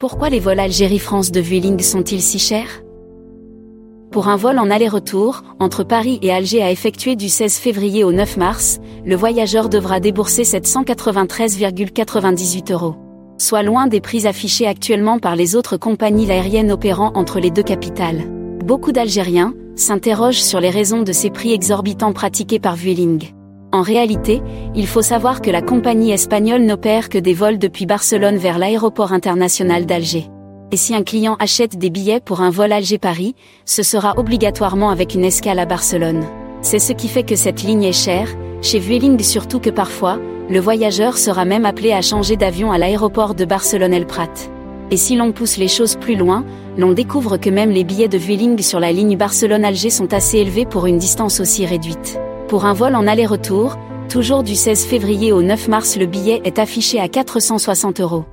Pourquoi les vols Algérie-France de Vueling sont-ils si chers? Pour un vol en aller-retour, entre Paris et Alger à effectuer du 16 février au 9 mars, le voyageur devra débourser 793,98 euros. Soit loin des prix affichés actuellement par les autres compagnies aériennes opérant entre les deux capitales. Beaucoup d'Algériens s'interrogent sur les raisons de ces prix exorbitants pratiqués par Vueling. En réalité, il faut savoir que la compagnie espagnole n'opère que des vols depuis Barcelone vers l'aéroport international d'Alger. Et si un client achète des billets pour un vol Alger-Paris, ce sera obligatoirement avec une escale à Barcelone. C'est ce qui fait que cette ligne est chère, chez Vueling surtout que parfois, le voyageur sera même appelé à changer d'avion à l'aéroport de Barcelone-El Prat. Et si l'on pousse les choses plus loin, l'on découvre que même les billets de Vueling sur la ligne Barcelone-Alger sont assez élevés pour une distance aussi réduite. Pour un vol en aller-retour, toujours du 16 février au 9 mars le billet est affiché à 460 euros.